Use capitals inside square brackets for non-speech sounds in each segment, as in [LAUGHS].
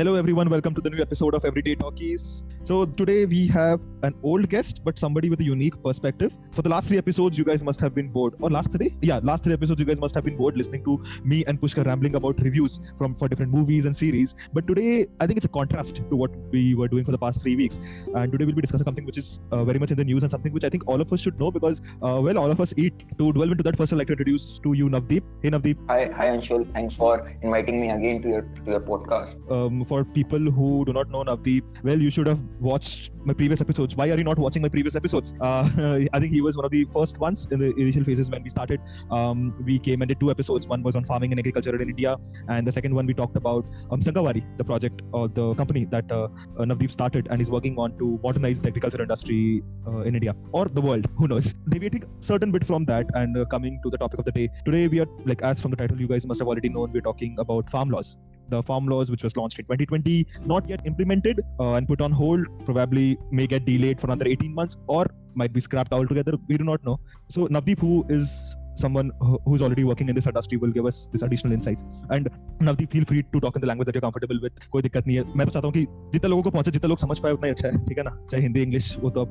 Hello, everyone. Welcome to the new episode of Everyday Talkies. So, today we have an old guest, but somebody with a unique perspective. For the last three episodes, you guys must have been bored. Or last three? Yeah, last three episodes, you guys must have been bored listening to me and Pushkar rambling about reviews from for different movies and series. But today, I think it's a contrast to what we were doing for the past three weeks. And today, we'll be discussing something which is uh, very much in the news and something which I think all of us should know because, uh, well, all of us eat. To delve into that, first, I'd like to introduce to you Navdeep. Hey, Navdeep. Hi, hi Anshul. Thanks for inviting me again to your to your podcast. Um, for people who do not know Navdeep, well, you should have watched my previous episodes. Why are you not watching my previous episodes? Uh, [LAUGHS] I think he was one of the first ones in the initial phases when we started. Um, we came and did two episodes. One was on farming and agriculture in India, and the second one we talked about um, Sangawari, the project or the company that uh, uh, Navdeep started and is working on to modernize the agriculture industry uh, in India or the world. Who knows? [LAUGHS] Deviating a certain bit from that and uh, coming to the topic of the day. Today we are like as from the title you guys must have already known we're talking about farm laws the farm laws which was launched in 2020 not yet implemented uh, and put on hold probably may get delayed for another 18 months or might be scrapped altogether we do not know so navdeep who is someone who's already working in this industry will give us this additional insights and Navdeep feel free to talk in the language that you're comfortable with कोई दिक्कत नहीं है मैं तो चाहता हूँ कि जितने लोगों को पहुंचे जितने लोग समझ पाए उतना ही अच्छा है ठीक है ना चाहे हिंदी इंग्लिश वो तो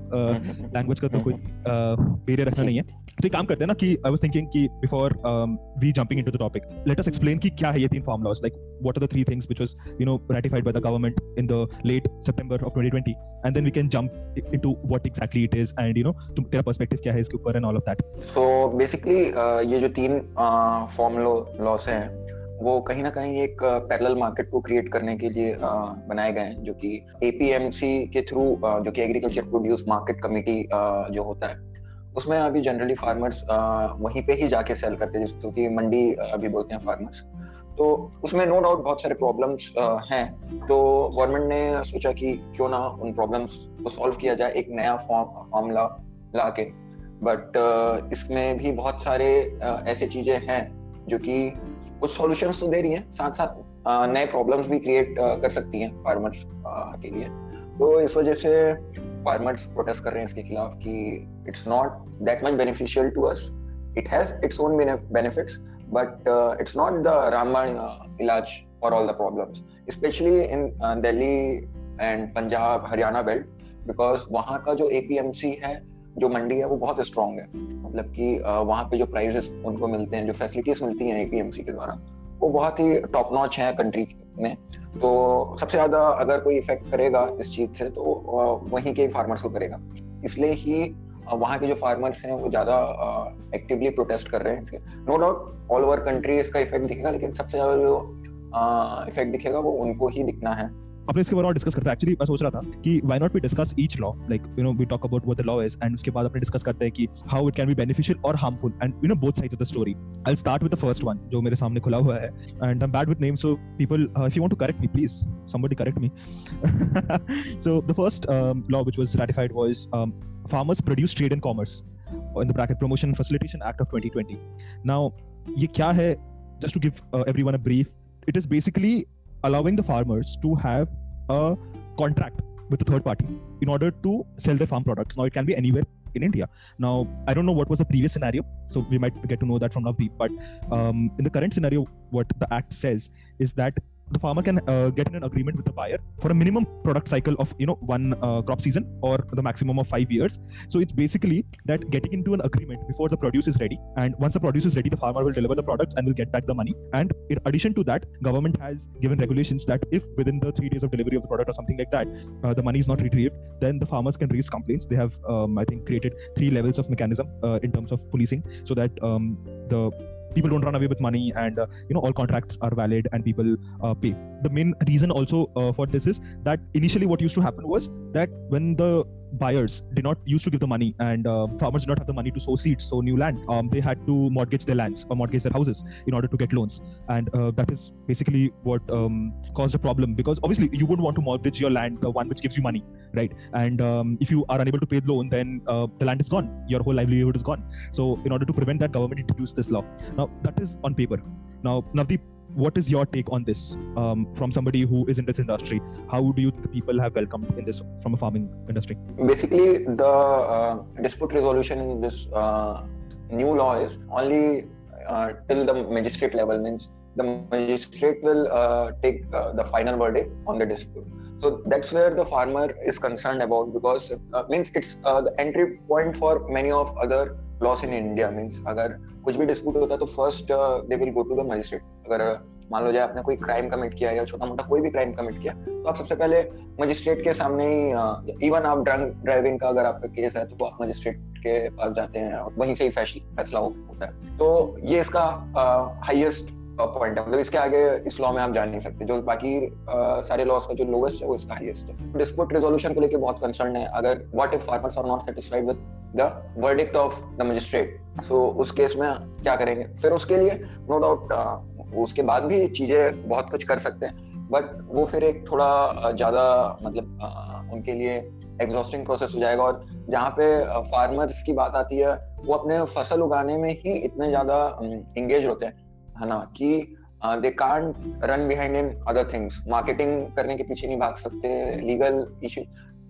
लैंग्वेज का तो कोई बेरियर रखना नहीं है तो एक काम करते हैं ना कि आई वाज थिंकिंग कि before we jumping into the topic let us explain कि क्या है ये तीन farm laws like what are the three things which was you know ratified by the government in the late September of 2020 and then we can jump into what exactly it is and you know तुम तेरा perspective क्या है इसके ऊपर all of that. So basically uh, ये जो तीन form uh, loss हैं वो कहीं ना कहीं एक पैरेलल मार्केट को क्रिएट करने के लिए बनाए गए हैं जो कि एपीएमसी के थ्रू जो कि एग्रीकल्चर प्रोड्यूस मार्केट कमेटी जो होता है उसमें अभी जनरली फार्मर्स वहीं पे ही जाके सेल करते हैं जिसको कि मंडी अभी बोलते हैं फार्मर्स तो उसमें नो डाउट बहुत सारे प्रॉब्लम्स हैं। तो गवर्नमेंट ने सोचा कि क्यों ना उन प्रॉब्लम्स को सॉल्व किया जाए, एक नया फॉर्म फॉर्मूला ला के बट इसमें भी बहुत सारे ऐसे चीज़ें हैं, जो कि कुछ सॉल्यूशंस तो दे रही हैं साथ साथ नए प्रॉब्लम्स भी क्रिएट कर सकती हैं फार्मर्स के लिए। तो इस वजह से फार्मर्स प्रोटेस्ट कर रहे हैं इसके खिलाफ कि it's not that much beneficial to us it has its own benefits but it's not the रामबाण इलाज for all the problems specially in Delhi and Punjab Haryana belt because वहाँ का जो एपीएमसी है, जो मंडी है, वो बहुत स्ट्रॉन्ग है। मतलब कि वहाँ पे जो प्राइजेस उनको मिलते हैं, जो फैसिलिटीज़ मिलती हैं एपीएमसी के द्वारा, वो बहुत ही टॉप नॉच है कंट्री में। तो सबसे ज़्यादा अगर कोई इफ़ेक्ट करेगा इस चीज़ से तो वहीं के फार्मर्स को करेगा। इसलिए ही वहाँ के जो फार्मर्स हैं वो ज़्यादा एक्टिवली प्रोटेस्ट कर रहे हैं इसके। No doubt all over country इसका इफ़ेक्ट दिखेगा लेकिन सबसे ज़्यादा जो इफ़ेक्ट दिखेगा वो उनको ही दिखना है। अपने इसके बारे में डिस्कस करते हैं। एक्चुअली मैं सोच रहा था कि why not we discuss each law like you know we talk about what the law is and उसके बाद अपने डिस्कस करते हैं कि how it can be beneficial और harmful and you know both sides of the story I start with the first one जो मेरे सामने खुला हुआ है। And I am bad with names so people if you want to correct me please somebody correct me. [LAUGHS] So the first um, law which was ratified was um, farmers produce trade and commerce in the bracket promotion facilitation act of 2020 now hai just to give uh, everyone a brief it is basically allowing the farmers to have a contract with a third party in order to sell their farm products. Now, it can be anywhere in India. Now, I don't know what was the previous scenario, so we might get to know that from Navdeep. But um, in the current scenario, what the act says is that the farmer can uh, get in an agreement with the buyer for a minimum product cycle of you know one uh, crop season or the maximum of five years. So it's basically that getting into an agreement before the produce is ready. And once the produce is ready the farmer will deliver the products and will get back the money. And in addition to that government has given regulations that if within the three days of delivery of the product or something like that uh, the money is not retrieved then the farmers can raise complaints. They have um, i think created three levels of mechanism uh, in terms of policing so that um, the people don't run away with money and uh, you know all contracts are valid and people uh, pay. The main reason also uh, for this is that initially what used to happen was that when the buyers did not used to give the money, and uh, farmers did not have the money to sow seeds, sow new land. Um, they had to mortgage their lands or mortgage their houses in order to get loans, and uh, that is basically what um, caused a problem because obviously you wouldn't want to mortgage your land, the one which gives you money, right? And um, if you are unable to pay the loan, then uh, the land is gone, your whole livelihood is gone. So in order to prevent that, government introduced this law. Now that is on paper. Now, Navdeep, what is your take on this um, from somebody who is in this industry how do you the people have welcomed in this from a farming industry basically the uh, dispute resolution in this uh, new law is only uh, till the magistrate level means the magistrate will uh, take uh, the final verdict on the dispute so that's where the farmer is concerned about because uh, means it's the entry point for many of other laws in india means agar कुछ भी dispute होता है तो first they will go to the magistrate अगर मान लो जाए आपने कोई क्राइम कमिट किया या छोटा मोटा कोई भी क्राइम कमिट किया तो आप सबसे पहले मजिस्ट्रेट के सामने ही इवन आप ड्रंक ड्राइविंग का अगर आपका केस है तो आप मजिस्ट्रेट के पास जाते हैं और वहीं से ही फैसला होता है। तो ये इसका हाईएस्ट पॉइंट है। मतलब इसके आगे इस लॉ में आप जान नहीं सकते। जो बाकी आ, सारे लॉस का जो लोवेस्ट है वो इसका हाईएस्ट है। डिस्प्यूट रेजोल्यूशन को लेके बहुत कंसर्न है। अगर what if farmers are not satisfied with the verdict of the magistrate so उस केस में क्या करेंगे? फिर उसके लिए नो डाउट उसके बाद भी चीज़ें बहुत कुछ कर सकते हैं। बट वो फिर एक थोड़ा ज़्यादा मतलब उनके लिए एग्जॉस्टिंग प्रोसेस हो जाएगा। और जहाँ पे फार्मर्स की बात आती है, वो अपने फ़सल उगाने में ही इतने ज़्यादा इंगेज होते हैं, है ना? कि they can't run behind in other things marketing करने के पीछे नहीं भाग सकते लीगल इशू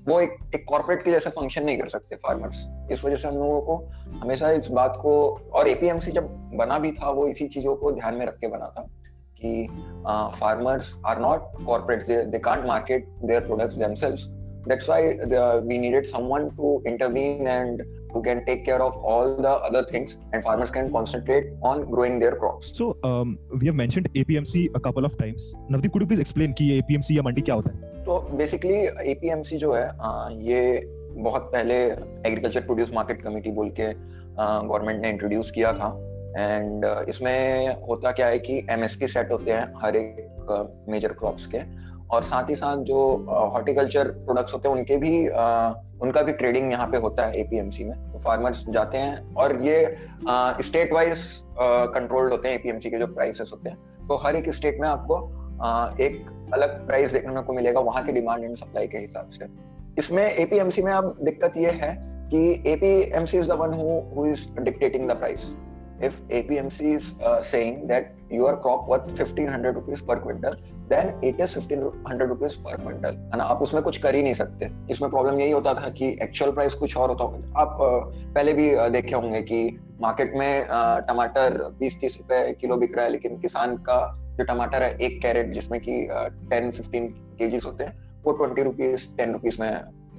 वो एक एक कॉर्पोरेट के जैसे फ़ंक्शन नहीं कर सकते फार्मर्स इस वजह से हम लोगों को हमेशा इस बात को, और एपीएमसी जब बना भी था, वो इसी चीज़ों को ध्यान में रख के बना था कि farmers are not corporate they can't market their products themselves that's why we needed someone to intervene and who can take care of all the other things and farmers can concentrate on growing their crops so um, we have mentioned apmc a couple of times navdeep could you please explain ki apmc या मंडी क्या होता है तो basically APMC जो है ये बहुत पहले एग्रीकल्चर प्रोड्यूस मार्केट कमेटी बोल के गवर्नमेंट ने इंट्रोड्यूस किया था एंड इसमें होता क्या है कि एमएसपी सेट होते हैं हर एक मेजर क्रॉप्स के और साथ ही साथ जो हॉर्टिकल्चर प्रोडक्ट्स होते हैं उनके भी उनका भी ट्रेडिंग यहाँ पे होता है एपीएमसी में। तो फार्मर्स जाते हैं और ये स्टेट वाइज कंट्रोल्ड होते हैं एपीएमसी के जो प्राइसेस होते हैं। तो हर एक स्टेट में आपको एक अलग प्राइस देखने को मिलेगा, वहाँ की डिमांड एंड सप्लाई के हिसाब से। इसमें एपीएमसी में अब दिक्कत ये है कि APMC is the one who is dictating the price if APMC is uh, saying that your crop worth 1500 rupees per quintal then it is 1500 rupees per quintal. ना आप उसमें कुछ कर ही नहीं सकते। इसमें प्रॉब्लम यही होता था कि एक्चुअल प्राइस कुछ और होता होगा। आप पहले भी देखे होंगे कि मार्केट में टमाटर 20-30 रुपए किलो बिक रहा है लेकिन किसान का जो टमाटर है एक कैरेट जिसमें कि टेन फिफ्टीन केजीज होते हैं वो ट्वेंटी रुपीज़ टेन रुपीज़ में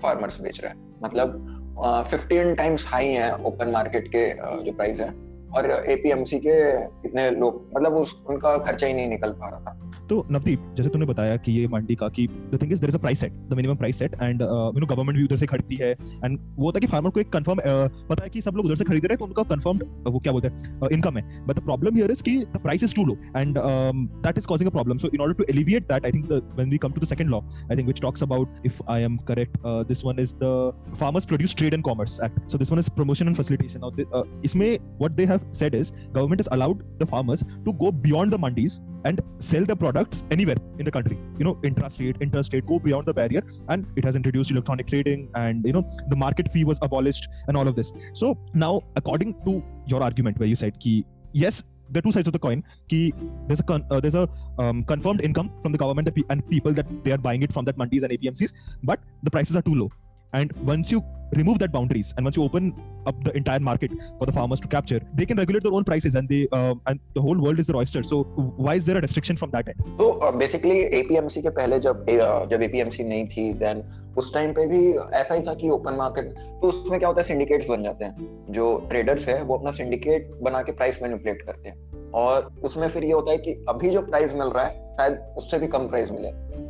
फार्मर्स बेच रहे हैं। मतलब फिफ्टीन टाइम्स हाई है ओपन मार्केट के जो प्राइस है। और एपीएमसी के इतने लोग मतलब उस, उनका खर्चा ही नहीं निकल पा रहा था। तो नवदीप जैसे तूने बताया कि ये मंडी का कि the thing is there is a price set the minimum price set and you know government भी उधर से खरीदती है एंड वो है कि फार्मर को एक कंफर्म uh, पता है कि सब लोग उधर से खरीद रहे हैं तो उनका कंफर्म्ड uh, वो क्या बोलते हैं इनकम uh, है। But the problem here is कि the price is too low and that is causing a problem so in order to alleviate that I think when we come to the second law I think which talks about if I am correct this one is the farmers produce trade and commerce act so this one is promotion and facilitation इसमें what they have said is government has allowed the farmers to go beyond the mandis and sell their products anywhere in the country. You know intrastate interstate go beyond the barrier. And it has introduced electronic trading and you know the market fee was abolished and all of this. So now according to your argument where you said ki yes there are two sides of the coin ki there's a con- uh, there's a um, confirmed income from the government and people that they are buying it from that mandis and apmcs but the prices are too low and once you remove that boundaries and once you open up the entire market for the farmers to capture they can regulate their own prices and they uh, and the whole world is their oyster so why is there a restriction from that end so uh, basically apmc के पहले जब uh, जब apmc नहीं थी then उस time पे भी ऐसा ही था कि ओपन मार्केट तो उसमें क्या होता है सिंडिकेट्स बन जाते हैं जो ट्रेडर्स है वो अपना सिंडिकेट बना के प्राइस मैनिपुलेट करते हैं और उसमें फिर ये होता है कि अभी जो प्राइस मिल रहा है शायद उससे भी कम प्राइस मिले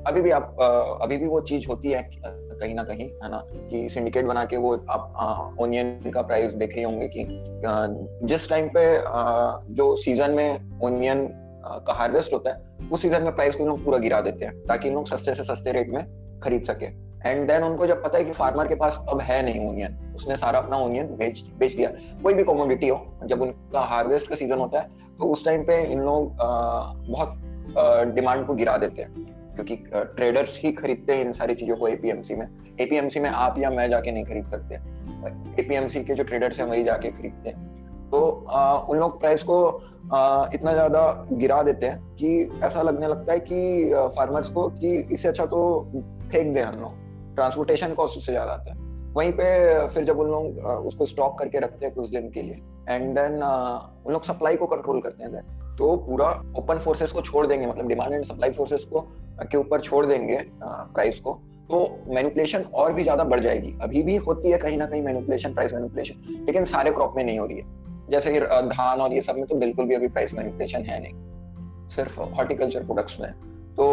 अभी भी आप अभी भी वो चीज़ होती है कहीं ना कहीं, है ना, कि सिंडिकेट बना के वो आप ओनियन का प्राइस देखे होंगे कि जिस टाइम पे जो सीज़न में ओनियन का हार्वेस्ट होता है, उस सीज़न में प्राइस को लोग पूरा गिरा देते हैं, ताकि लोग सस्ते से सस्ते रेट में खरीद सके। एंड देन उनको जब पता है कि फार्मर के पास अब है नहीं ओनियन उसने सारा अपना ओनियन बेच बेच दिया, कोई भी कॉमोडिटी हो, जब उनका हार्वेस्ट का सीज़न होता है तो उस टाइम पे इन लोग बहुत डिमांड को गिरा देते हैं। क्योंकि ट्रेडर्स ही खरीदते हैं इन सारी चीज़ों को एपीएमसी में। एपीएमसी में आप या मैं जाके नहीं खरीद सकते। एपीएमसी के जो ट्रेडर्स हैं वही जाके खरीदते हैं। तो आ, उन लोग प्राइस को आ, इतना ज़्यादा गिरा देते हैं कि ऐसा लगने लगता है कि फार्मर्स को कि इससे अच्छा तो फेंक दें हम लोग। ट्रांसपोर्टेशन कॉस्ट उससे ज़्यादा आता है। वहीं पे फिर जब उन लोग उसको स्टॉक करके रखते हैं कुछ दिन के लिए। एंड देन उन लोग सप्लाई को कंट्रोल करते हैं। तो पूरा ओपन फोर्सेस को छोड़ देंगे मतलब डिमांड एंड सप्लाई फोर्सेस को के ऊपर छोड़ देंगे प्राइस को तो मैनिपुलेशन और भी ज़्यादा बढ़ जाएगी। अभी भी होती है कहीं ना कहीं मैनिपुलेशन प्राइस मैनिपुलेशन लेकिन सारे क्रॉप में नहीं हो रही है। जैसे धान और ये सब में तो बिल्कुल भी अभी प्राइस मैनिपुलेशन है नहीं, सिर्फ़ हॉर्टिकल्चर प्रोडक्ट्स में। तो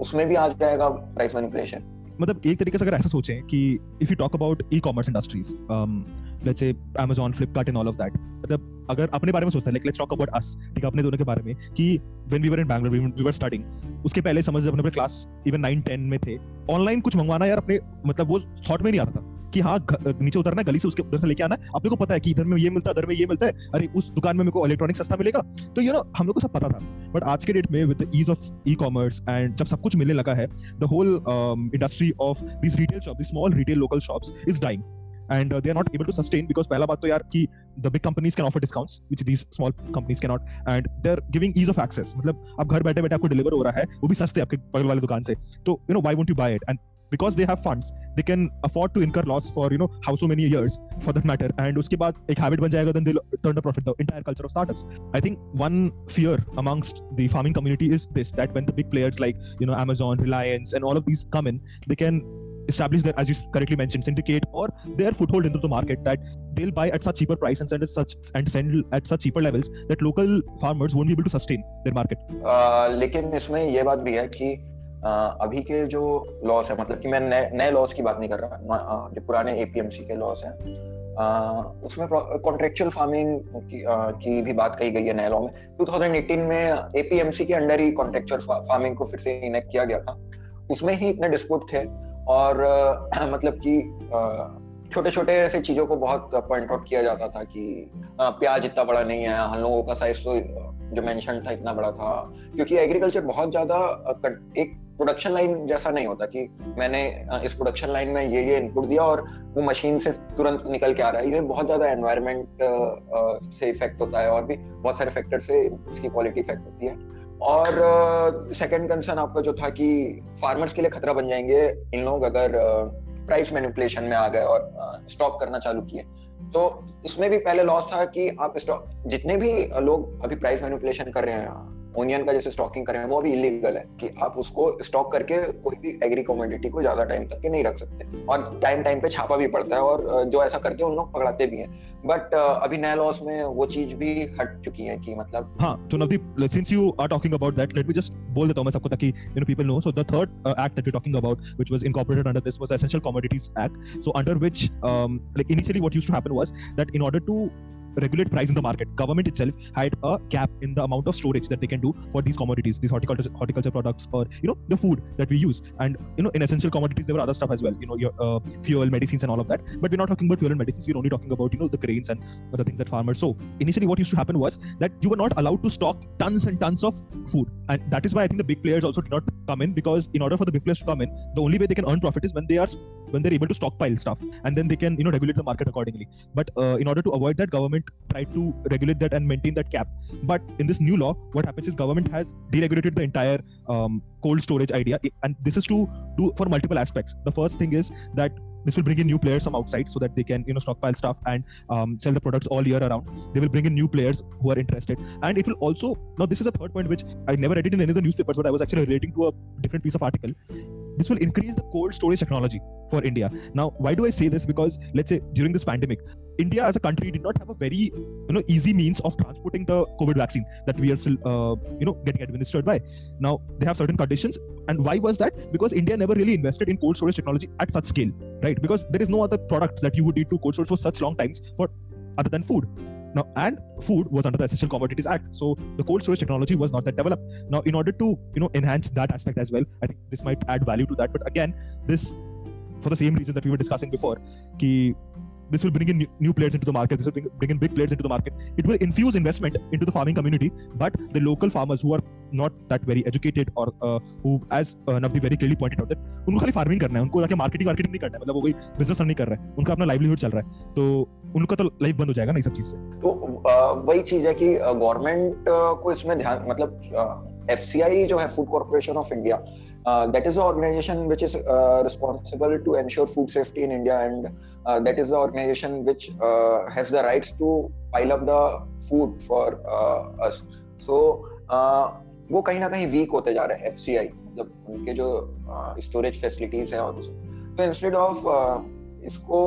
उसमें भी आ जाएगा प्राइस मैनिपुलेशन मतलब एक तरीके से अगर ऐसा सोचें कि if you talk about e commerce industries let's say Amazon, Flipkart and all of that मतलब अगर अपने बारे में सोचते हैं like let's talk about us ठीक है, अपने दोनों के बारे में, कि when we were in Bangalore we were starting उसके पहले समझ, अपने क्लास इवन 9 10 में थे। ऑनलाइन कुछ मंगवाना यार अपने मतलब वो थॉट में नहीं आता कि हाँ नीचे उतरना गली से उसके उधर से लेके आना अपने को पता है कि इधर में ये मिलता है ये मिलता है। अरे, उस दुकान में मेरे को इलेक्ट्रॉनिक सस्ता मिलेगा। तो यू नो हम लोग को सब पता था। बट आज के डेट में with ease of e commerce and जब सब कुछ मिलने लगा है the whole industry of this retail shop this small retail local shops is dying uh, they are not able to sustain because पहला बात तो यार कि the big companies can offer discounts which these small companies cannot and they're giving ease of access मतलब आप घर बैठे बैठे आपको डिलीवर हो रहा है वो भी सस्ते आपके बगल वाले दुकान से तो know why won't you buy it and because they have funds they can afford to incur loss for you know how so many years for that matter and uske baad ek habit ban jayega then they'll turn the profit the entire culture of startups i think one fear amongst the farming community is this that when the big players like you know amazon reliance and all of these come in they can establish their, as you correctly mentioned, syndicate or their foothold into the market that they'll buy at such cheaper price and send at such and send at such cheaper levels that local farmers won't be able to sustain their market. Uh, लेकिन इसमें ये बात भी है कि uh, अभी के जो लॉस है मतलब कि मैं नए नए लॉस की बात नहीं कर रहा जो पुराने एपीएमसी के लॉस हैं Uh, उसमें कॉन्ट्रेक्चुअल फ़ार्मिंग की, uh, की भी बात कही गई है नए लॉ में 2018 में एपीएमसी के अंडर ही कॉन्ट्रेक्चुअल फ़ार्मिंग को फिर से इनेक्ट किया गया था उसमें ही इतने डिस्प्यूट थे और आ, [CLEARS THROAT] मतलब कि छोटे छोटे ऐसे चीज़ों को बहुत पॉइंट आउट किया जाता था कि आ, प्याज इतना बड़ा नहीं है हम लोगों का साइज़ तो जो मेंशन था इतना बड़ा था। क्योंकि एग्रीकल्चर बहुत ज़्यादा एक प्रोडक्शन लाइन जैसा नहीं होता कि मैंने इस प्रोडक्शन लाइन में ये ये इनपुट दिया और वो मशीन से तुरंत निकल के आ रहा है। ये बहुत ज़्यादा एनवायरमेंट से इफ़ेक्ट होता है और भी बहुत सारे फैक्टर से इसकी क्वालिटी इफ़ेक्ट होती है। और सेकंड uh, कंसर्न आपका जो था कि फार्मर्स के लिए खतरा बन जाएँगे इन लोग अगर प्राइस uh, मैनिपुलेशन में आ गए और स्टॉक uh, करना चालू किए। तो इसमें भी पहले लॉस था कि आप स्टॉक जितने भी लोग अभी प्राइस मैनिपुलेशन कर रहे हैं ओनियन का जैसे स्टॉकिंग करें, वो भी इलीगल है कि आप उसको स्टॉक करके कोई भी एग्री कमोडिटी को ज़्यादा टाइम तक के नहीं रख सकते। और टाइम टाइम पे छापा भी पड़ता है और जो ऐसा करते हैं उन लोग पकड़ाते भी हैं। बट अभी नए लॉस में वो चीज़ भी हट चुकी है कि मतलब हाँ तो Navdeep since you are talking about that let me just बोल देता हूँ मैं सबको ताकि you know people know so the third act that we talking about which was incorporated under this was essential commodities act so under which like initially what used to happen was that in order to regulate price in the market. Government itself had a cap in the amount of storage that they can do for these commodities, these horticulture horticulture products, or you know the food that we use. And you know in essential commodities there were other stuff as well. You know your uh, fuel, medicines, and all of that. But we're not talking about fuel and medicines. We're only talking about you know the grains and other things that farmers So Initially, what used to happen was that you were not allowed to stock tons and tons of food, and that is why I think the big players also did not come in because in order for the big players to come in, the only way they can earn profit is when they are when they're able to stockpile stuff, and then they can you know regulate the market accordingly. But uh, in order to avoid that, government tried to regulate that and maintain that cap. But in this new law, what happens is government has deregulated the entire um, cold storage idea, and this is to do for multiple aspects. The first thing is that this will bring in new players from outside so that they can you know stockpile stuff and um, sell the products all year around they will bring in new players who are interested and it will also now this is a third point which i never read it in any of the newspapers but i was actually relating to a different piece of article this will increase the cold storage technology for India. Now, why do I say this? Because let's say during this pandemic, India as a country did not have a very you know easy means of transporting the COVID vaccine that we are still uh, you know getting administered by. Now they have certain conditions, and why was that? Because India never really invested in cold storage technology at such scale, right? Because there is no other products that you would need to cold storage for such long times for other than food Now, and food was under the Essential Commodities Act, so the cold storage technology was not that developed. Now, in order to you know enhance that aspect as well, I think this might add value to that. But again, this for the same reason that we were discussing before, this will bring in new, players into the market. This will bring, bring in big players into the market. It will infuse investment into the farming community. But the local farmers who are not that very educated or uh, who, as uh, Navdi very clearly pointed out, that उनको खाली farming करना है उनको जाके marketing marketing नहीं करना है मतलब वो कोई बिज़नेस नहीं कर रहा है उनका अपना लाइवलीहुड चल रहा है तो उनका तो लाइफ बंद हो जाएगा ना इस सब चीज़ से तो वही चीज़ है कि गवर्नमेंट को इसमें ध्यान मतलब एफसीआई जो है food corporation of India Uh, that is the organization which is uh, responsible to ensure food safety in India, and uh, that is the organization which uh, has the rights to pile up the food for uh, us. So वो कहीं ना कहीं week होते जा रहे हैं F C आई मतलब उनके जो स्टोरेज फैसिलिटीज़ हैं और तो इंस्टेड ऑफ़ इसको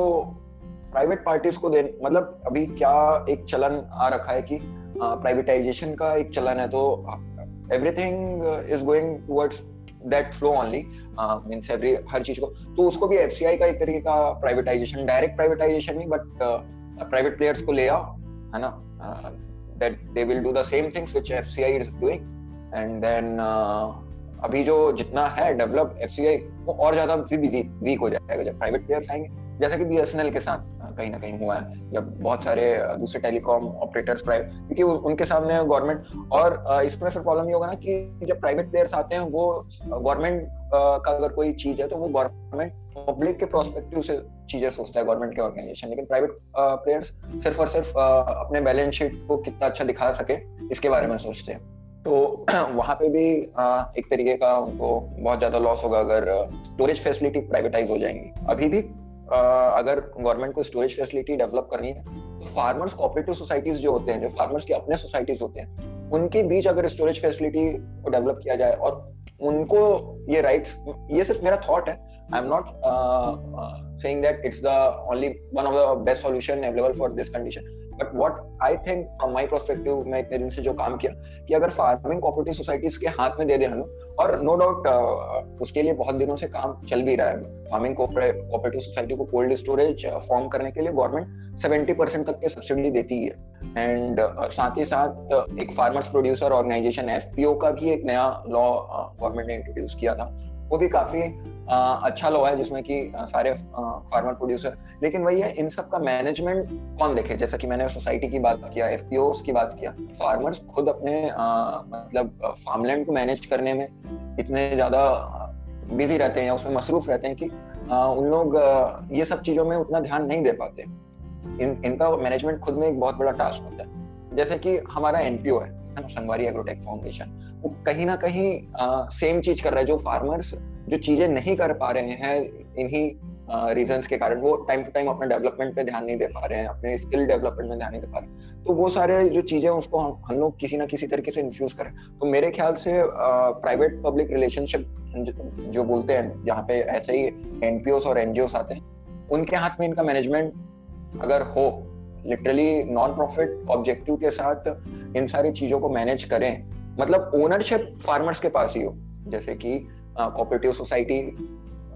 प्राइवेट पार्टीज़ को दे मतलब अभी क्या एक चलन आ रखा है कि प्राइवेटाइजेशन का एक चलन है तो everything is going towards that flow only means every हर चीज़ को। तो उसको भी एफसीआई का एक तरीके का प्राइवेटाइजेशन डायरेक्ट प्राइवेटाइजेशन नहीं बट प्राइवेट प्लेयर्स को ले आओ, है ना? That they will do the same things which FCI is doing and then अभी जो जितना है डेवलप एफसीआई वो और ज़्यादा वीक हो जाएगा जब प्राइवेट प्लेयर्स आएँगे। जैसा कि बीएसएनएल के साथ। कहीं ना कहीं हुआ है। जब बहुत सारे दूसरे टेलीकॉम ऑपरेटर्स प्राइवेट क्योंकि उनके सामने गवर्नमेंट और इसमें फिर प्रॉब्लम ये होगा ना कि जब प्राइवेट प्लेयर्स आते हैं, वो गवर्नमेंट का अगर कोई चीज़ है तो वो गवर्नमेंट पब्लिक के प्रोस्पेक्टिव से चीज़ें सोचता है गवर्नमेंट के ऑर्गेनाइजेशन लेकिन प्राइवेट प्लेयर्स सिर्फ़ और सिर्फ़ अपने बैलेंस शीट को कितना अच्छा दिखा सके, इसके बारे में सोचते हैं। तो [CLEARS THROAT] वहाँ पे भी एक तरीके का उनको बहुत ज़्यादा लॉस होगा अगर स्टोरेज फैसिलिटी प्राइवेटाइज हो जाएँगी। अभी भी अगर गवर्नमेंट को स्टोरेज फैसिलिटी डेवलप करनी है तो फार्मर्स कोऑपरेटिव सोसाइटीज जो होते हैं, जो फार्मर्स के अपने सोसाइटीज होते हैं, उनके बीच अगर स्टोरेज फैसिलिटी को डेवलप किया जाए और उनको ये राइट्स ये सिर्फ़ मेरा थॉट है। I am not saying that it's the only one of the best solution available for this condition but what I think from my perspective मैं इतने दिन से जो काम किया कि अगर फ़ार्मिंग कोऑपरेटिव सोसाइटीज के हाथ में दे दे हम और नो डाउट uh, उसके लिए बहुत दिनों से काम चल भी रहा है। फ़ार्मिंग कोऑपरेटिव सोसाइटी को कोल्ड स्टोरेज फॉर्म करने के लिए गवर्नमेंट सेवेंटी परसेंट तक के सब्सिडी देती है। एंड uh, साथ ही साथ एक फार्मर्स प्रोड्यूसर ऑर्गेनाइजेशन एफपीओ का भी एक नया लॉ गवर्नमेंट ने इंट्रोड्यूस किया था। वो भी काफ़ी अच्छा लॉ है जिसमें कि सारे फार्मर प्रोड्यूसर लेकिन वही है, इन सब का मैनेजमेंट कौन देखे? जैसा कि मैंने सोसाइटी की बात किया एफ़ की बात किया फार्मर्स खुद अपने मतलब फार्मलैंड को मैनेज करने में इतने ज़्यादा बिज़ी रहते हैं या उसमें मसरूफ रहते हैं कि उन लोग ये सब चीज़ों में उतना ध्यान नहीं दे पाते। इन, इनका मैनेजमेंट खुद में एक बहुत बड़ा टास्क होता है। जैसे कि हमारा एनपीओ है संगवारी एग्रोटेक फाउंडेशन वो कहीं ना कहीं सेम चीज़ कर रहा है जो फार्मर्स जो चीज़ें नहीं कर पा रहे हैं, इन्हीं रीजन के कारण, वो टाइम टू टाइम अपने डेवलपमेंट पे ध्यान नहीं दे पा रहे हैं, अपने स्किल डेवलपमेंट में ध्यान नहीं दे पा रहे तो वो सारे जो चीज़ें उसको हम हम लोग किसी ना किसी तरीके से इन्फ्यूज करें तो मेरे ख्याल से प्राइवेट पब्लिक रिलेशनशिप जो बोलते हैं, जहाँ पे ऐसे ही एनपीओ और एनजीओ आते हैं, उनके हाथ में इनका मैनेजमेंट अगर हो लिटरली नॉन प्रॉफिट ऑब्जेक्टिव के साथ इन सारी चीज़ों को मैनेज करें मतलब ओनरशिप फार्मर्स के पास ही हो। जैसे कि कोऑपरेटिव सोसाइटी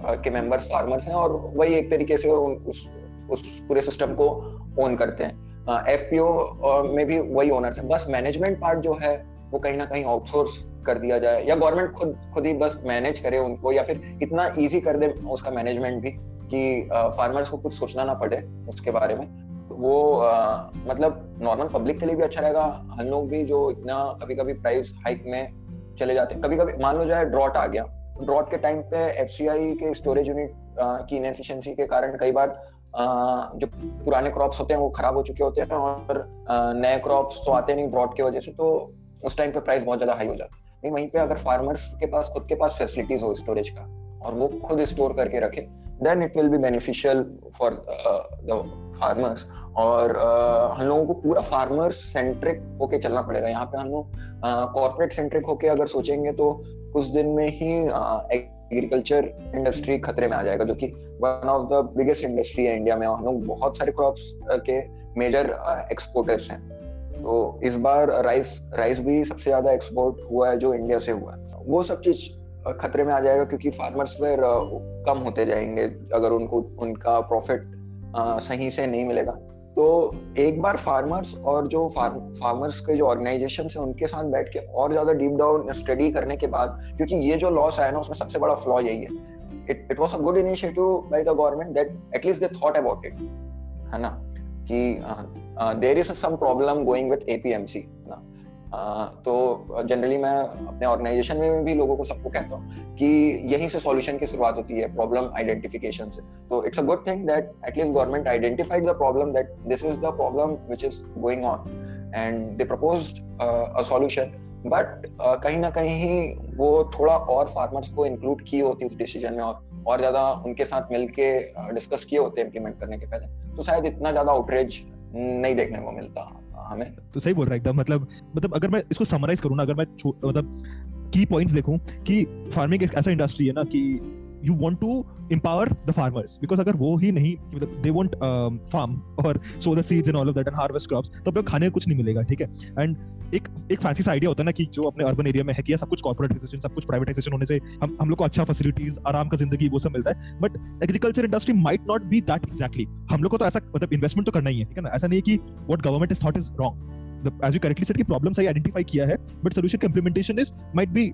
के मेंबर्स फार्मर्स हैं और वही एक तरीके से उस उस पूरे सिस्टम को ओन करते हैं। एफ़ पी ओ में भी वही ओनर्स है। बस मैनेजमेंट पार्ट जो है वो कहीं ना कहीं आउटसोर्स कर दिया जाए या गवर्नमेंट खुद खुद ही बस मैनेज करे उनको या फिर इतना ईजी कर दे उसका मैनेजमेंट भी कि फार्मर्स को कुछ सोचना ना पड़े उसके बारे में। वो आ, मतलब नॉर्मल पब्लिक के लिए भी अच्छा रहेगा। हम लोग भी जो इतना कभी कभी प्राइस हाइक में चले जाते हैं कभी कभी मान लो जाए ड्रॉट आ गया ड्रॉट के टाइम पे एफसीआई के स्टोरेज यूनिट की इनएफिशिएंसी के कारण कई बार जो पुराने क्रॉप्स होते हैं वो खराब हो चुके होते हैं और नए क्रॉप्स तो आते नहीं ड्रॉट की वजह से तो उस टाइम पे प्राइस बहुत ज़्यादा हाई हो जाता है। वहीं पे अगर फार्मर्स के पास, खुद के पास फैसिलिटीज़ हो स्टोरेज का और वो खुद स्टोर करके रखे then it will be beneficial for the farmers और uh, हम लोगों को पूरा फार्मर्स सेंट्रिक होके चलना पड़ेगा। यहाँ पे हम लोग कॉर्पोरेट सेंट्रिक होके अगर सोचेंगे तो कुछ दिन में ही एग्रीकल्चर uh, इंडस्ट्री खतरे में आ जाएगा जो कि one of the biggest industry है इंडिया में। हम लोग बहुत सारे क्रॉप्स uh, के मेजर एक्सपोर्टर्स हैं। तो इस बार राइस राइस भी सबसे ज़्यादा एक्सपोर्ट हुआ है जो इंडिया से हुआ है। वो सब चीज़ खतरे में आ जाएगा क्योंकि फार्मर्स फिर कम होते जाएँगे अगर उनको, उनका प्रॉफिट सही से नहीं मिलेगा। तो एक बार फार्मर्स और जो फार्म फार्मर्स के जो ऑर्गेनाइजेशन है, उनके साथ बैठ के और ज़्यादा डीप डाउन स्टडी करने के बाद, क्योंकि ये जो लॉस आया ना, उसमें सबसे बड़ा फ्लॉ यही है। It it was a good initiative by the government that at least they thought about it है ना? कि there is some problem going with APMC ना? तो जनरली मैं अपने ऑर्गेनाइजेशन में भी लोगों को सबको कहता हूँ कि यहीं से सॉल्यूशन की शुरुआत होती है प्रॉब्लम आइडेंटिफिकेशन से। तो it's a good thing that at least government identified the problem that this is the problem which is going on and they proposed a solution but कहीं ना कहीं वो थोड़ा और फार्मर्स को इंक्लूड की होती उस डिसीज़न में और और ज़्यादा उनके साथ मिलके डिस्कस किए होते इम्प्लीमेंट करने के पहले। तो शायद इतना ज़्यादा आउटरेज नहीं देखने को मिलता। हमें तो सही बोल रहा है एकदम मतलब मतलब अगर मैं इसको समराइज करूँ ना, अगर मैं मतलब की पॉइंट्स देखूँ कि फ़ार्मिंग एक ऐसा इंडस्ट्री है ना कि you want to empower the farmers. Because अगर वो ही नहीं मतलब they won't um, farm or sow the seeds and all of that and harvest crops तो खाने को कुछ नहीं मिलेगा ठीक है? एंड एक एक फैंसी सा आइडिया होता है ना कि जो अपने अर्बन एरिया में है कि सब कुछ कॉर्पोरेटाइजेशन सब कुछ प्राइवेटाइजेशन होने से हम हम लोग को अच्छा फैसिलिटीज़ आराम का ज़िंदगी वो सब मिलता है। But agriculture industry might not be that exactly हम लोग को तो ऐसा मतलब इन्वेस्टमेंट तो करना ही है ठीक है ना? ऐसा नहीं कि what government is thought is wrong as you correctly said कि problem सही identify किया है but solution implementation is might be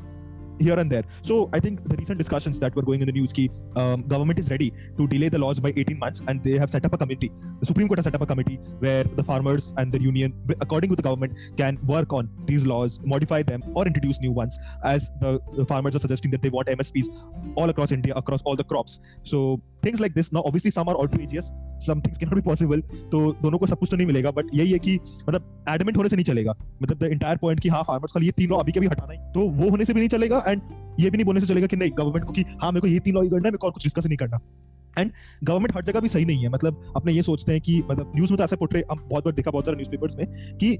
here and there. So I think the recent discussions that were going in the news, ki um, government is ready to delay the laws by 18 months, and they have set up a committee. The Supreme Court has set up a committee where the farmers and the union, according to the government, can work on these laws, modify them, or introduce new ones. As the, the farmers are suggesting that they want MSPs all across India, across all the crops. So things like this. Now, obviously, some are outrageous. Some things cannot be possible. तो दोनों को सब कुछ तो नहीं मिलेगा but यही है कि मतलब एडमेंट होने से नहीं चलेगा मतलब द इंटायर पॉइंट कि हाँ फार्मर्स का ये तीन लॉ अभी के भी हटाना है तो वो होने से भी नहीं चलेगा एंड ये भी नहीं बोलने से चलेगा कि नहीं गवर्नमेंट को कि हाँ मेरे को ये तीन लॉ ही करना है मेरे को और कुछ डिस्कस नहीं करना एंड गवर्नमेंट हर जगह भी सही नहीं है मतलब अपने ये सोचते हैं कि मतलब न्यूज़ में तो ऐसे पोट्रे हम बहुत बार देखा बहुत सारे न्यूज़पेपर्स में कि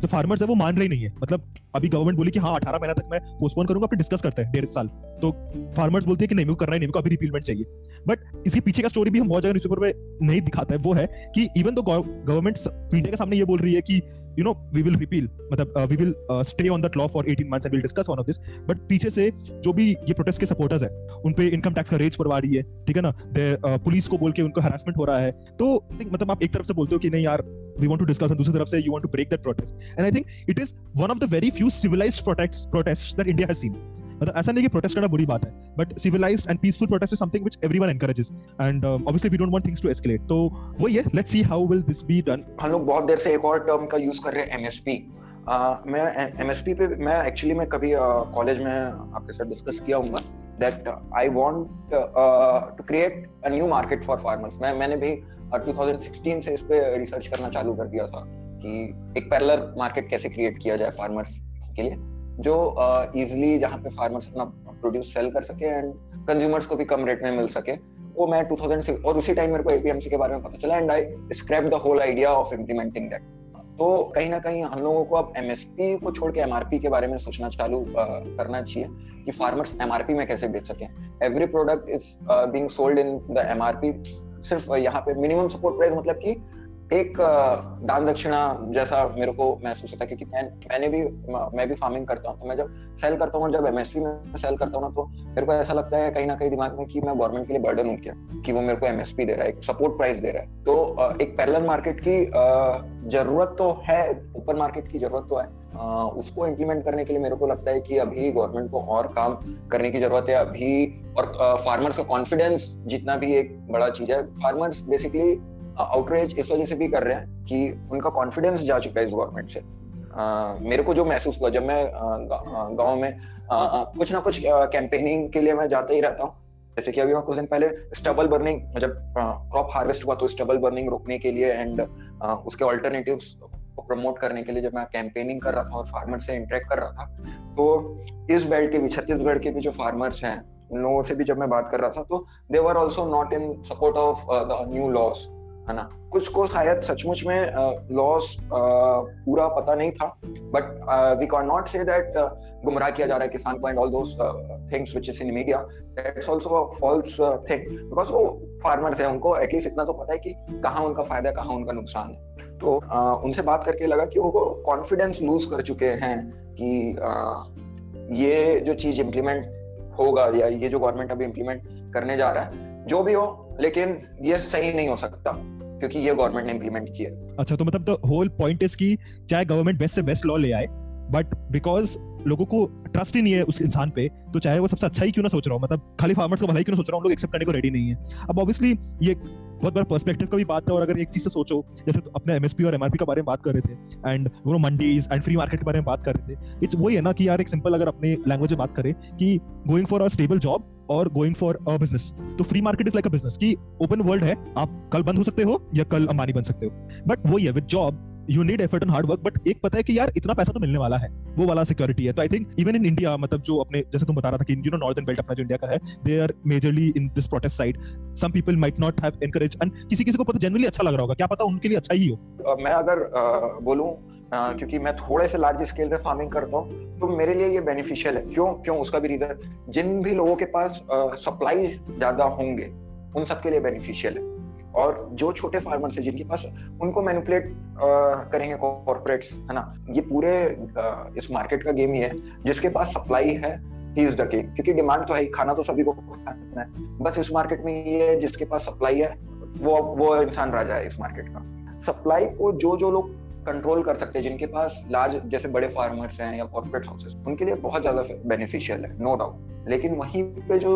जो फार्मर्स है वो मान रहे नहीं है। मतलब अभी गवर्नमेंट बोली कि हाँ अठारह महीना तक मैं पोस्टपोन करूँगा फिर डिस्कस करते हैं डेढ़ साल। तो फार्मर्स बोलते हैं कि नहीं मेरे को करना ही नहीं को अभी रिपीलमेंट चाहिए। बट इसके पीछे का स्टोरी भी हम बहुत जगह न्यूज़पेपर में नहीं दिखाता है। वो है कि इवन तो गवर्नमेंट मीडिया के सामने ये बोल रही है कि you know we will repeal मतलब we will stay on that law for 18 months and will discuss on of this but पीछे से जो भी ये प्रोटेस्ट के सपोर्टर्स है उन पे इनकम टैक्स का रेज पड़वा रही है ठीक है ना? पुलिस uh, को बोल के उनको हरासमेंट हो रहा है। तो मतलब आप एक तरफ़ से बोलते हो कि नहीं यार we want discuss and दूसरी तरफ़ से you want to break that protest. And I think it is one of the very few civilized protests protests that India seen. मतलब ऐसा नहीं कि प्रोटेस्ट करना बुरी बात है but civilised and peaceful protest is something which everyone encourages and obviously we don't want things to escalate तो वो ये let's see how will this be done हम लोग बहुत देर से एक और टर्म का यूज़ कर रहे हैं एमएसपी uh, मैं एमएसपी पे मैं एक्चुअली मैं कभी कॉलेज uh, में आपके साथ डिस्कस किया हूँ that I want to create a new market for farmers मैं मैंने भी uh, 2016 से इस पे रिसर्च करना चालू कर दिया था कि एक पैरेलल मार्केट कैसे क्रिएट किया जाए फार्मर्स के लिए जो इजिली uh, जहाँ पे फार्मर्स अपना प्रोड्यूस सेल कर सके एंड कंज्यूमर्स को भी कम रेट में मिल सके वो मैं 2006 और उसी टाइम मेरे को एपीएमसी के बारे में पता चला and I scrap the whole idea of implementing that तो कहीं ना कहीं हम लोगों को अब एमएसपी को छोड़ के एमआरपी के बारे में सोचना चालू करना चाहिए कि फार्मर्स एमआरपी में कैसे बेच सके। Every product is being sold in the MRP सिर्फ़ यहाँ पे मिनिमम सपोर्ट प्राइस मतलब कि एक दान दक्षिणा जैसा मेरे को महसूस होता है, क्योंकि मैं, मैंने भी, मैं भी फ़ार्मिंग करता हूँ तो मैं जब सेल करता हूँ, जब एमएसपी में सेल करता हूँ ना तो मेरे को ऐसा लगता है कहीं ना कहीं दिमाग में कि मैं गवर्नमेंट के लिए बर्डन हूँ क्या कि वो मेरे को एमएसपी दे रहा है सपोर्ट प्राइस दे रहा है। तो एक पैरल मार्केट की ज़रूरत तो है, ऊपर मार्केट की ज़रूरत तो है उसको इम्प्लीमेंट करने के लिए मेरे को लगता है कि अभी गवर्नमेंट को और काम करने की ज़रूरत है, अभी और फार्मर्स का कॉन्फिडेंस जितना भी एक बड़ा चीज़ है फार्मर्स बेसिकली आउटरीच इस वजह से भी कर रहे हैं कि उनका कॉन्फिडेंस जा चुका है इस गवर्नमेंट से। Uh, मेरे को जो महसूस हुआ जब मैं गाँव में uh, कुछ ना कुछ कैंपेनिंग के लिए मैं जाता ही रहता हूँ। जैसे कि अभी मैं कुछ दिन पहले स्टबल बर्निंग जब क्रॉप हार्वेस्ट हुआ तो स्टबल बर्निंग रोकने के लिए एंड उसके ऑल्टरनेटिव्स को प्रमोट करने के लिए जब मैं कैंपेनिंग कर रहा था और फार्मर से इंटरेक्ट कर रहा था तो इस बेल्ट के भी छत्तीसगढ़ के भी जो फार्मर्स हैं उन लोगों से भी जब मैं बात कर रहा था तो they were also not in support of the new laws है ना? कुछ को शायद सचमुच में लॉस uh, uh, पूरा पता नहीं था but we can not say that गुमराह किया जा रहा है किसान को and all those things which is in media that's also a false thing because वो फार्मर्स है उनको एटलीस्ट इतना तो पता है कि कहाँ उनका फ़ायदा है कहाँ उनका नुकसान है। तो uh, उनसे बात करके लगा कि वो कॉन्फिडेंस लूज कर चुके हैं कि uh, ये जो चीज़ इम्प्लीमेंट होगा या ये जो गवर्नमेंट अभी इम्प्लीमेंट करने जा रहा है, जो भी हो, लेकिन ये सही नहीं हो सकता, क्योंकि ये गवर्नमेंट ने इम्प्लीमेंट किया। अच्छा तो मतलब द होल पॉइंट इज़ कि चाहे गवर्नमेंट बेस्ट से बेस्ट लॉ ले आए बट बिकॉज़ लोगों को ट्रस्ट ही नहीं है उस इंसान पे तो चाहे वो सबसे अच्छा ही क्यों ना सोच रहा हूँ मतलब खाली फार्मर्स को भलाई क्यों ना सोच रहा हूँ लोग एक्सेप्ट करने को रेडी नहीं है। अब ऑब्वियसली ये बहुत बड़ा पर्सपेक्टिव का भी बात है और अगर एक चीज़ से सोचो, जैसे तो अपने एमएसपी और एमआरपी के बारे में बात कर रहे थे एंड वो मंडीज एंड फ्री मार्केट के बारे में बात कर रहे थे इट्स वही है ना कि यार एक सिंपल अगर अपने लैंग्वेज में बात करें कि going for a stable job और गोइंग फॉर अ बिज़नेस तो free market is like a business की ओपन वर्ल्ड है, आप कल बंद हो सकते हो या कल अंबानी बन सकते हो। बट वही है with job you need effort and hard work but एक पता है कि यार इतना पैसा तो मिलने वाला है। वो वाला सिक्योरिटी है। तो I think even in India मतलब जो अपने, जैसे तुम बता रहा था कि यू नो नॉर्दर्न बेल्ट अपना जो इंडिया का है they are majorly in this protest side some people might not have encourage and किसी किसी को पता जनरली अच्छा लग रहा होगा। क्या पता उनके लिए अच्छा ही हो। मैं अगर बोलूँ क्योंकि मैं थोड़े से लार्ज स्केल पे फ़ार्मिंग करता हूँ तो मेरे लिए ये बेनिफिशियल है। क्यों? क्यों? उसका भी रीजन जिन भी लोगों के पास सप्लाई ज़्यादा होंगे, उन सबके लिए बेनिफिशियल है। और जो छोटे फार्मर्स है जिनके पास उनको मैनिपुलेट करेंगे कॉर्पोरेट्स है ना? ये पूरे आ, इस मार्केट का गेम ही है जिसके पास सप्लाई है ही इज़ द किंग क्योंकि डिमांड तो है खाना तो सभी को खाना है। बस इस मार्केट में ये है जिसके पास सप्लाई है वो वो इंसान राजा है इस मार्केट का। सप्लाई को जो जो लोग कंट्रोल कर सकते हैं जिनके पास लार्ज जैसे बड़े फार्मर्स हैं या कॉर्पोरेट हाउसेस उनके लिए बहुत ज़्यादा बेनिफिशियल है नो डाउट लेकिन वहीं पे जो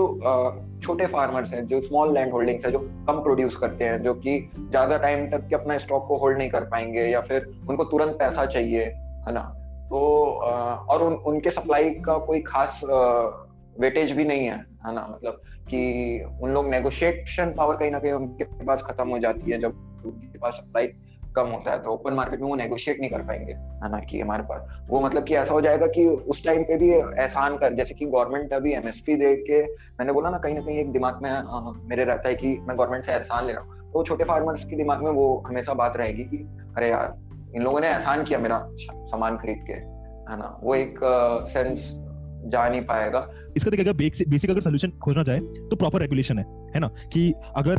छोटे फार्मर्स हैं जो स्मॉल लैंड होल्डिंग्स है जो कम प्रोड्यूस करते हैं जो कि ज़्यादा टाइम तक के अपना स्टॉक को होल्ड नहीं कर पाएँगे या फिर उनको तुरंत पैसा चाहिए है ना? तो और उन, उनके सप्लाई का कोई खास वेटेज भी नहीं है है ना? मतलब कि उन लोग नेगोशिएशन पावर कहीं ना कहीं उनके पास खत्म हो जाती है जब उनके पास सप्लाई कम होता है तो ओपन मार्केट में वो नेगोशिएट नहीं कर पाएँगे है ना कि हमारे पास। वो मतलब कि ऐसा हो जाएगा कि उस टाइम पे भी एहसान कर जैसे कि गवर्नमेंट अभी एमएसपी दे के मैंने बोला ना कहीं ना कहीं एक दिमाग में आ, मेरे रहता है कि मैं गवर्नमेंट से एहसान ले रहा हूँ। तो छोटे फार्मर्स के दिमाग में वो हमेशा बात रहेगी कि अरे यार इन लोगों ने एहसान किया मेरा सामान खरीद के है ना। वो एक सेंस जा नहीं पाएगा। इसका देखिएगा बेसिक अगर सोल्यूशन खोजना जाए तो प्रॉपर रेगुलेशन है है ना कि अगर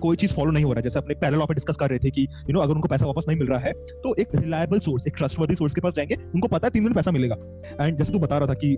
कोई चीज़ फॉलो नहीं हो रहा है। जैसे अपने पहले लॉ डिस्कस कर रहे थे कि यू नो अगर उनको पैसा वापस नहीं मिल रहा है तो एक रिलायबल सोर्स एक ट्रस्टवर्दी सोर्स के पास जाएँगे उनको पता है तीन दिन पैसा मिलेगा। एंड जैसे तू बता रहा था कि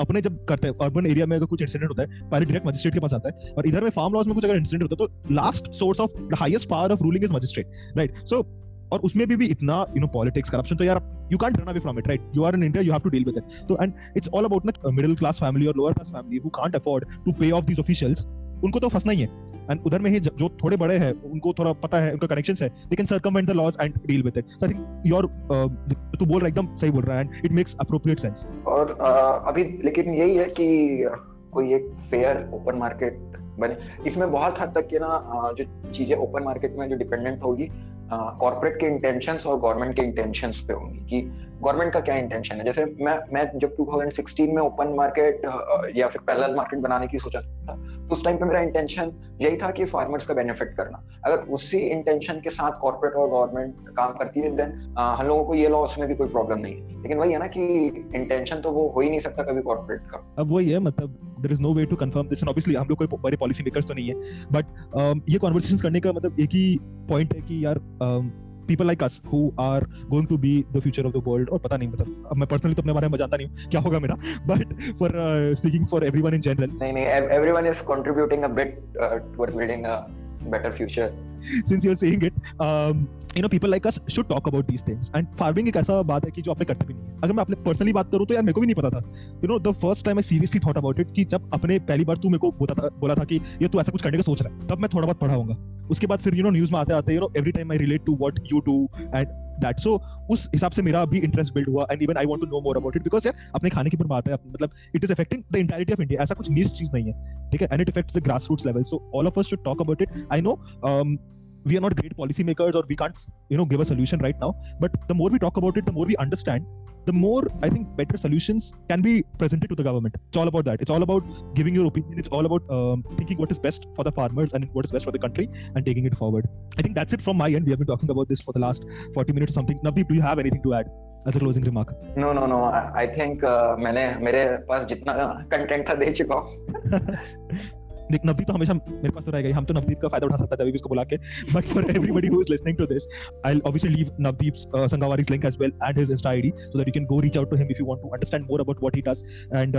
अपने जब करते हैं अर्बन एरिया में अगर कुछ इंसिडेंट होता है पहले डायरेक्ट मजिस्ट्रेट के पास आता है और इधर में फार्म लॉज में कुछ अगर इंसिडेंट होता है तो last source of the highest power of ruling is magistrate right so और उसमें भी, भी इतना यू नो पॉलिटिक्स करप्शन तो यार you can't run away from it right you are in India you have to deal with it तो and it's all about ना middle class family और lower class family who can't afford to pay off these officials उनको तो फंसना ही है। And उधर में ही जो थोड़े बड़े हैं उनको थोड़ा पता है उनका कनेक्शंस है they can circumvent the laws and deal with it I think you're तू बोल रहा एकदम सही बोल रहा है and it makes appropriate sense और uh, अभी लेकिन यही है कि कोई एक फेयर ओपन मार्केट बने। इसमें बहुत हद तक के ना जो चीज़ें ओपन मार्केट में जो डिपेंडेंट होगी कॉर्पोरेट के इंटेंशंस और गवर्नमेंट के इंटेंशंस पे होंगी कि गवर्नमेंट का क्या इंटेंशन है? जैसे मैं मैं जब 2016 में ओपन मार्केट या फिर पैरेलल मार्केट बनाने की सोचा था तो उस टाइम पे मेरा इंटेंशन यही था कि फार्मर्स का बेनिफिट करना। अगर उसी इंटेंशन के साथ कॉर्पोरेट और गवर्नमेंट काम करती है देन हम लोगों को ये लॉ उसमें भी कोई प्रॉब्लम नहीं है। लेकिन वही है ना कि इंटेंशन तो वो हो ही नहीं सकता कभी कॉर्पोरेट का। अब वही है मतलब there is no way to confirm this and obviously हम लोग कोई बड़े पॉलिसी मेकर्स तो नहीं है। बट um, ये कन्वर्सेशंस करने का मतलब एक ही पॉइंट है कि यार um, people like us who are going to be the future of the world और पता नहीं मतलब अब मैं पर्सनली तो अपने बारे में जानता नहीं हूँ क्या होगा मेरा but for speaking for everyone in general नहीं नहीं everyone is contributing a bit uh, towards building a better future since you're saying it you know, people like us should talk about these things. And farming एक ऐसा बात है कि जो आपने करते भी नहीं है। अगर मैं अपने पर्सनली बात करूँ तो यार मेरे को भी नहीं पता था। You know the first time I seriously thought about it कि जब अपने पहली बार तू मेरे को बोला था बोला था कि ये तू ऐसा कुछ करने का सोच रहा है, तब मैं थोड़ा बहुत पढ़ा होगा। उसके बाद फिर यू नो न्यूज़ में आते आते you know every time I relate to what you do and that so उस हिसाब से मेरा भी इंटरेस्ट बिल्ड हुआ and even I want to know more about it because यार, अपने खाने की पर बात है मतलब it is affecting the entirety of India ऐसा कुछ नीच चीज़ नहीं है, ठीक है? And it affects the grass roots level so all of us should talk about it I know we are not great policy makers or we can't you know give a solution right now but the more we talk about it the more we understand the more i think better solutions can be presented to the government it's all about that it's all about giving your opinion it's all about um, thinking what is best for the farmers and what is best for the country and taking it forward i think that's it from my end we have been talking about this for the last 40 minutes or something navdeep do you have anything to add as a closing remark no no no i think uh, मैंने मेरे पास जितना content था दे चुका हूँ [LAUGHS] नवदीप तो हमेशा मेरे पास रहेगा हम तो नवदीप का फ़ायदा उठा सकता है जब उसको बुला के। But for everybody who is listening to this I will obviously leave Navdeep Sangawari's link as well and his insta ID so that you can go reach out to him if you want to understand more about what he does and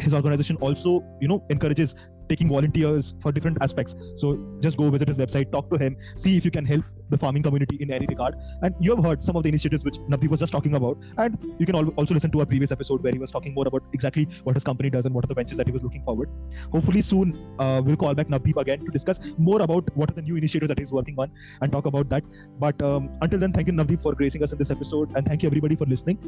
his organisation also you know encourages taking volunteers for different aspects. So just go visit his website, talk to him, see if you can help the farming community in any regard. And you have heard some of the initiatives which Navdeep was just talking about. And you can also listen to our previous episode where he was talking more about exactly what his company does and what are the ventures that he was looking forward. Hopefully soon uh, we'll call back Navdeep again to discuss more about what are the new initiatives that he's working on and talk about that. But um, until then, thank you Navdeep for gracing us in this episode and thank you everybody for listening.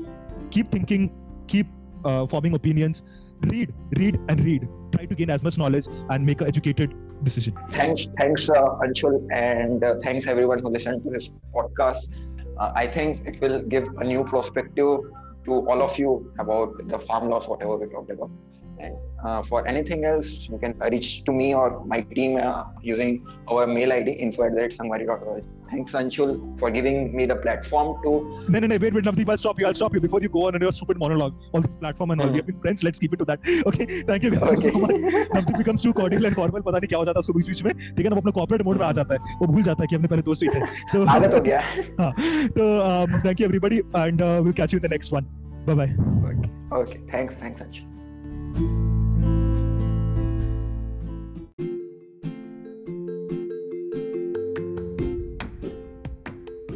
Keep thinking, keep uh, forming opinions read read and read. Try to gain as much knowledge and make an educated decision. Thanks thanks uh, anshul and uh, thanks everyone who listened to this podcast. Uh, i think it will give a new perspective to all of you about the farm laws whatever we talked about. And uh, for anything else, you can reach to me or my team uh, using our mail ID info at. Thanks, Anshul, for giving me the platform to. No, no, no, wait, wait, Navdeep, I'll stop you. I'll stop you before you go on your stupid monologue. All this platform and all. Mm-hmm. We have been friends. Let's keep it to that. Okay, thank you guys okay. so much. Navdeep becomes too cordial and formal. पता नहीं क्या हो जाता है उसको बीच बीच में ठीक है ना वो अपना कॉर्पोरेट मोड में आ जाता है वो भूल जाता है कि हमने पहले दोस्त ही थे तो आदत हो गया हाँ तो thank you everybody and will catch you in the next one bye bye okay thanks thanks Anshul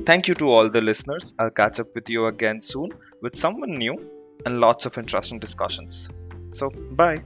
Thank you to all the listeners. I'll catch up with you again soon with someone new and lots of interesting discussions. So, bye.